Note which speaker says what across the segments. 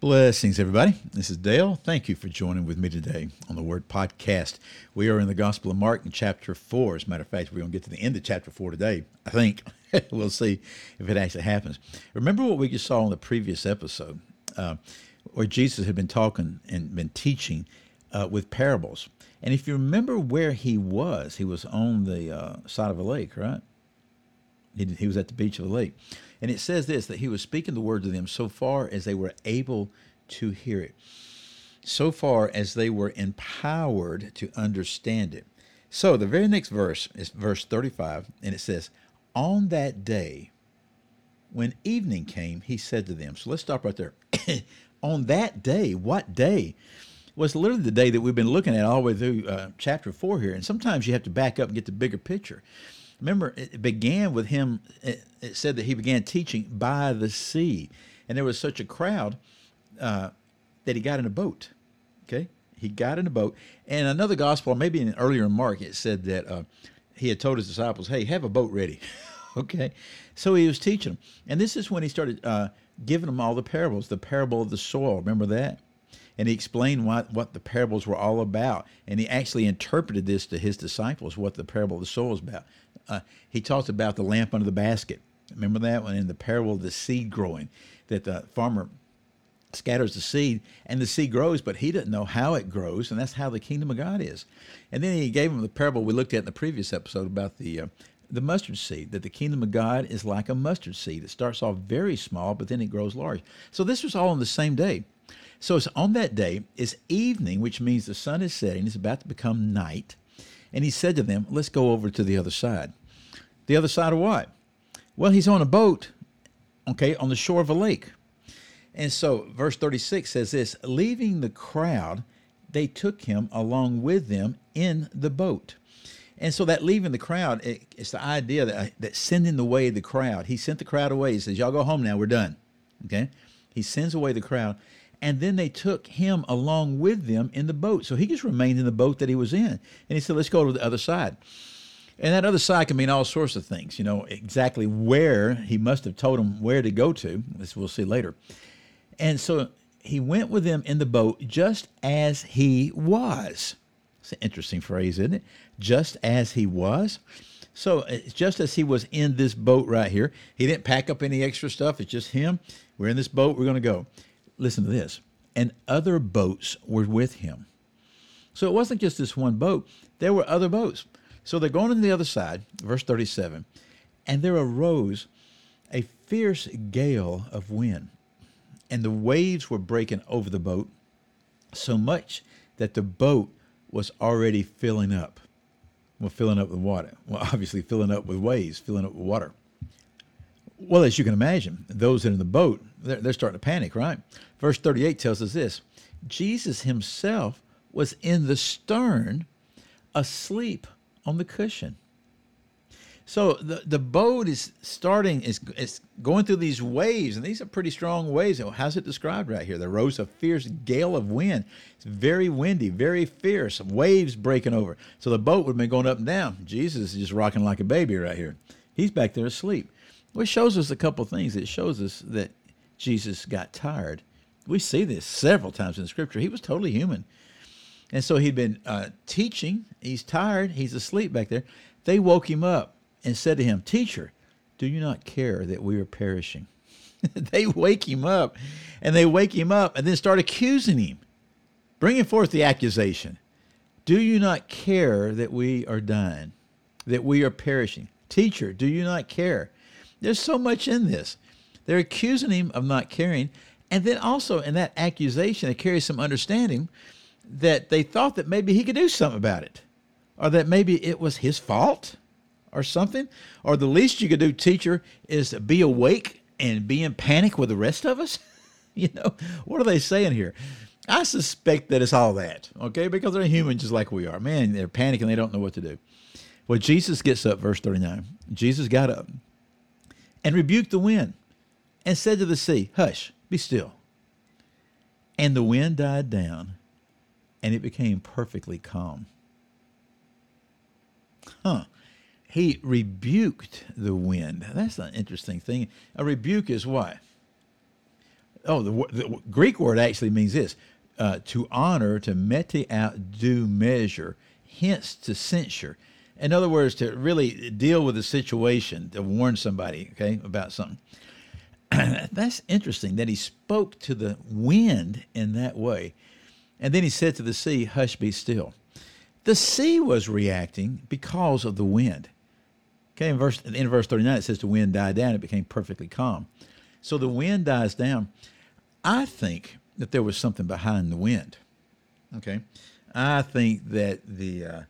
Speaker 1: Blessings, everybody. This is Dale. Thank you for joining with me today on the Word Podcast. We are in the Gospel of Mark in chapter 4. As a matter of fact, we're going to get to the end of chapter 4 today, I think. we'll see if it actually happens. Remember what we just saw in the previous episode, uh, where Jesus had been talking and been teaching uh, with parables. And if you remember where he was, he was on the uh, side of a lake, right? He, he was at the beach of the lake. And it says this that he was speaking the word to them so far as they were able to hear it, so far as they were empowered to understand it. So the very next verse is verse 35, and it says, On that day, when evening came, he said to them. So let's stop right there. On that day, what day? Was literally the day that we've been looking at all the way through uh, chapter four here. And sometimes you have to back up and get the bigger picture. Remember, it began with him, it, it said that he began teaching by the sea. And there was such a crowd uh, that he got in a boat. Okay? He got in a boat. And another gospel, maybe in an earlier Mark, it said that uh, he had told his disciples, hey, have a boat ready. okay? So he was teaching them. And this is when he started uh, giving them all the parables, the parable of the soil. Remember that? And he explained what, what the parables were all about. And he actually interpreted this to his disciples, what the parable of the soil is about. Uh, he talked about the lamp under the basket. Remember that one in the parable of the seed growing, that the farmer scatters the seed and the seed grows, but he doesn't know how it grows, and that's how the kingdom of God is. And then he gave him the parable we looked at in the previous episode about the uh, the mustard seed, that the kingdom of God is like a mustard seed. It starts off very small, but then it grows large. So this was all on the same day. So it's on that day it's evening, which means the sun is setting. It's about to become night. And he said to them, Let's go over to the other side. The other side of what? Well, he's on a boat, okay, on the shore of a lake. And so verse 36 says this leaving the crowd, they took him along with them in the boat. And so that leaving the crowd, it, it's the idea that, that sending away the crowd. He sent the crowd away. He says, Y'all go home now, we're done. Okay? He sends away the crowd and then they took him along with them in the boat. So he just remained in the boat that he was in. And he said, let's go to the other side. And that other side can mean all sorts of things, you know, exactly where he must have told them where to go to, as we'll see later. And so he went with them in the boat just as he was. It's an interesting phrase, isn't it? Just as he was. So uh, just as he was in this boat right here, he didn't pack up any extra stuff. It's just him. We're in this boat. We're going to go listen to this, and other boats were with him. So it wasn't just this one boat, there were other boats. So they're going to the other side, verse 37, and there arose a fierce gale of wind, and the waves were breaking over the boat so much that the boat was already filling up. Well, filling up with water. Well, obviously, filling up with waves, filling up with water. Well, as you can imagine, those in the boat, they're, they're starting to panic, right? Verse 38 tells us this Jesus himself was in the stern, asleep on the cushion. So the, the boat is starting, is, is going through these waves, and these are pretty strong waves. How's it described right here? There rose a fierce gale of wind. It's very windy, very fierce, waves breaking over. So the boat would have been going up and down. Jesus is just rocking like a baby right here. He's back there asleep. It shows us a couple things. It shows us that Jesus got tired. We see this several times in Scripture. He was totally human. And so he'd been uh, teaching. He's tired. He's asleep back there. They woke him up and said to him, Teacher, do you not care that we are perishing? they wake him up and they wake him up and then start accusing him, bringing forth the accusation. Do you not care that we are dying, that we are perishing? Teacher, do you not care? There's so much in this. They're accusing him of not caring. And then also in that accusation, it carries some understanding that they thought that maybe he could do something about it, or that maybe it was his fault or something. Or the least you could do, teacher, is be awake and be in panic with the rest of us. you know, what are they saying here? I suspect that it's all that, okay? Because they're human just like we are. Man, they're panicking, they don't know what to do. Well, Jesus gets up, verse 39. Jesus got up and rebuked the wind and said to the sea, Hush, be still. And the wind died down and it became perfectly calm. Huh. He rebuked the wind. That's an interesting thing. A rebuke is what? Oh, the, the Greek word actually means this uh, to honor, to mete out due measure, hence to censure. In other words, to really deal with the situation, to warn somebody, okay, about something. That's interesting that he spoke to the wind in that way. And then he said to the sea, Hush, be still. The sea was reacting because of the wind. Okay, in verse in verse 39 it says the wind died down, it became perfectly calm. So the wind dies down. I think that there was something behind the wind. Okay. I think that the uh,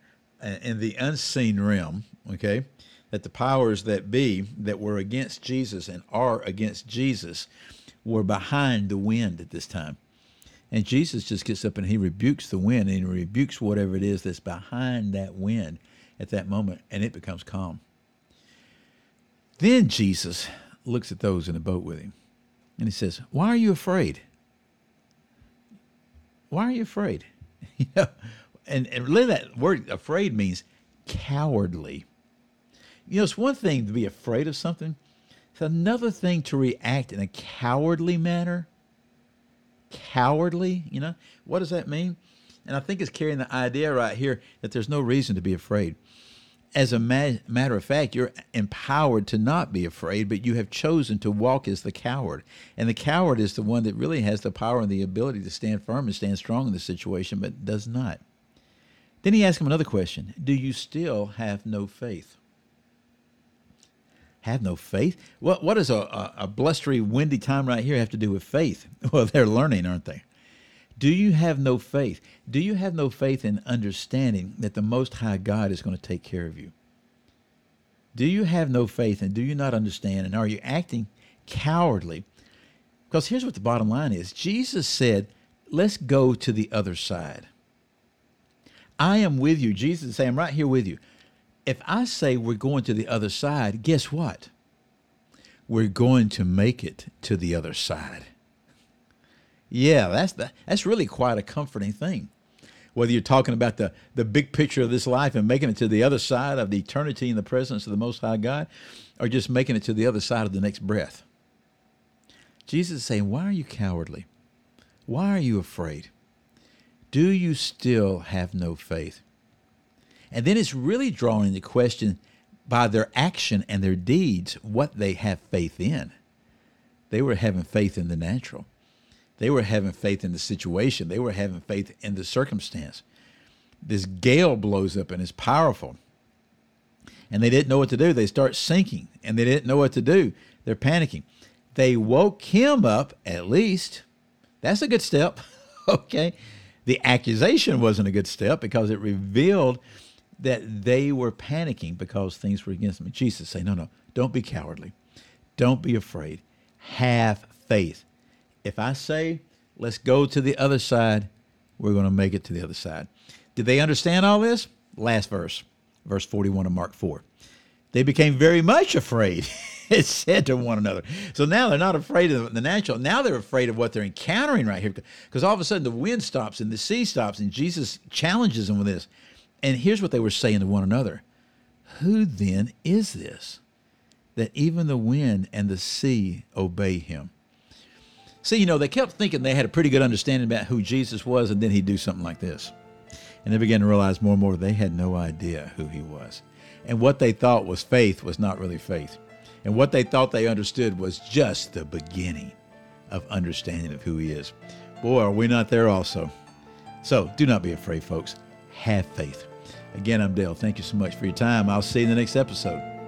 Speaker 1: in the unseen realm, okay, that the powers that be that were against Jesus and are against Jesus were behind the wind at this time. And Jesus just gets up and he rebukes the wind and he rebukes whatever it is that's behind that wind at that moment, and it becomes calm. Then Jesus looks at those in the boat with him and he says, Why are you afraid? Why are you afraid? you know, and, and really that word afraid means cowardly. You know, it's one thing to be afraid of something. It's another thing to react in a cowardly manner cowardly. You know, what does that mean? And I think it's carrying the idea right here that there's no reason to be afraid. As a ma- matter of fact, you're empowered to not be afraid, but you have chosen to walk as the coward. And the coward is the one that really has the power and the ability to stand firm and stand strong in the situation, but does not. Then he asked him another question Do you still have no faith? Have no faith? What what does a, a, a, blustery, windy time right here have to do with faith? Well, they're learning, aren't they? Do you have no faith? Do you have no faith in understanding that the Most High God is going to take care of you? Do you have no faith and do you not understand? And are you acting cowardly? Because here's what the bottom line is Jesus said, Let's go to the other side. I am with you. Jesus is saying, I'm right here with you if I say we're going to the other side, guess what? We're going to make it to the other side. Yeah, that's the, that's really quite a comforting thing. Whether you're talking about the, the big picture of this life and making it to the other side of the eternity in the presence of the Most High God, or just making it to the other side of the next breath. Jesus is saying, Why are you cowardly? Why are you afraid? Do you still have no faith? And then it's really drawing the question by their action and their deeds what they have faith in. They were having faith in the natural. They were having faith in the situation. They were having faith in the circumstance. This gale blows up and it's powerful. And they didn't know what to do. They start sinking and they didn't know what to do. They're panicking. They woke him up, at least. That's a good step. okay. The accusation wasn't a good step because it revealed that they were panicking because things were against them. Jesus say, no, no, don't be cowardly. Don't be afraid. Have faith. If I say, let's go to the other side, we're going to make it to the other side. Did they understand all this? Last verse, verse 41 of Mark 4. They became very much afraid. it said to one another. So now they're not afraid of the natural. Now they're afraid of what they're encountering right here. Because all of a sudden the wind stops and the sea stops, and Jesus challenges them with this. And here's what they were saying to one another Who then is this that even the wind and the sea obey him? See, you know, they kept thinking they had a pretty good understanding about who Jesus was, and then he'd do something like this. And they began to realize more and more they had no idea who he was. And what they thought was faith was not really faith. And what they thought they understood was just the beginning of understanding of who he is. Boy, are we not there also. So do not be afraid, folks. Have faith. Again, I'm Dale. Thank you so much for your time. I'll see you in the next episode.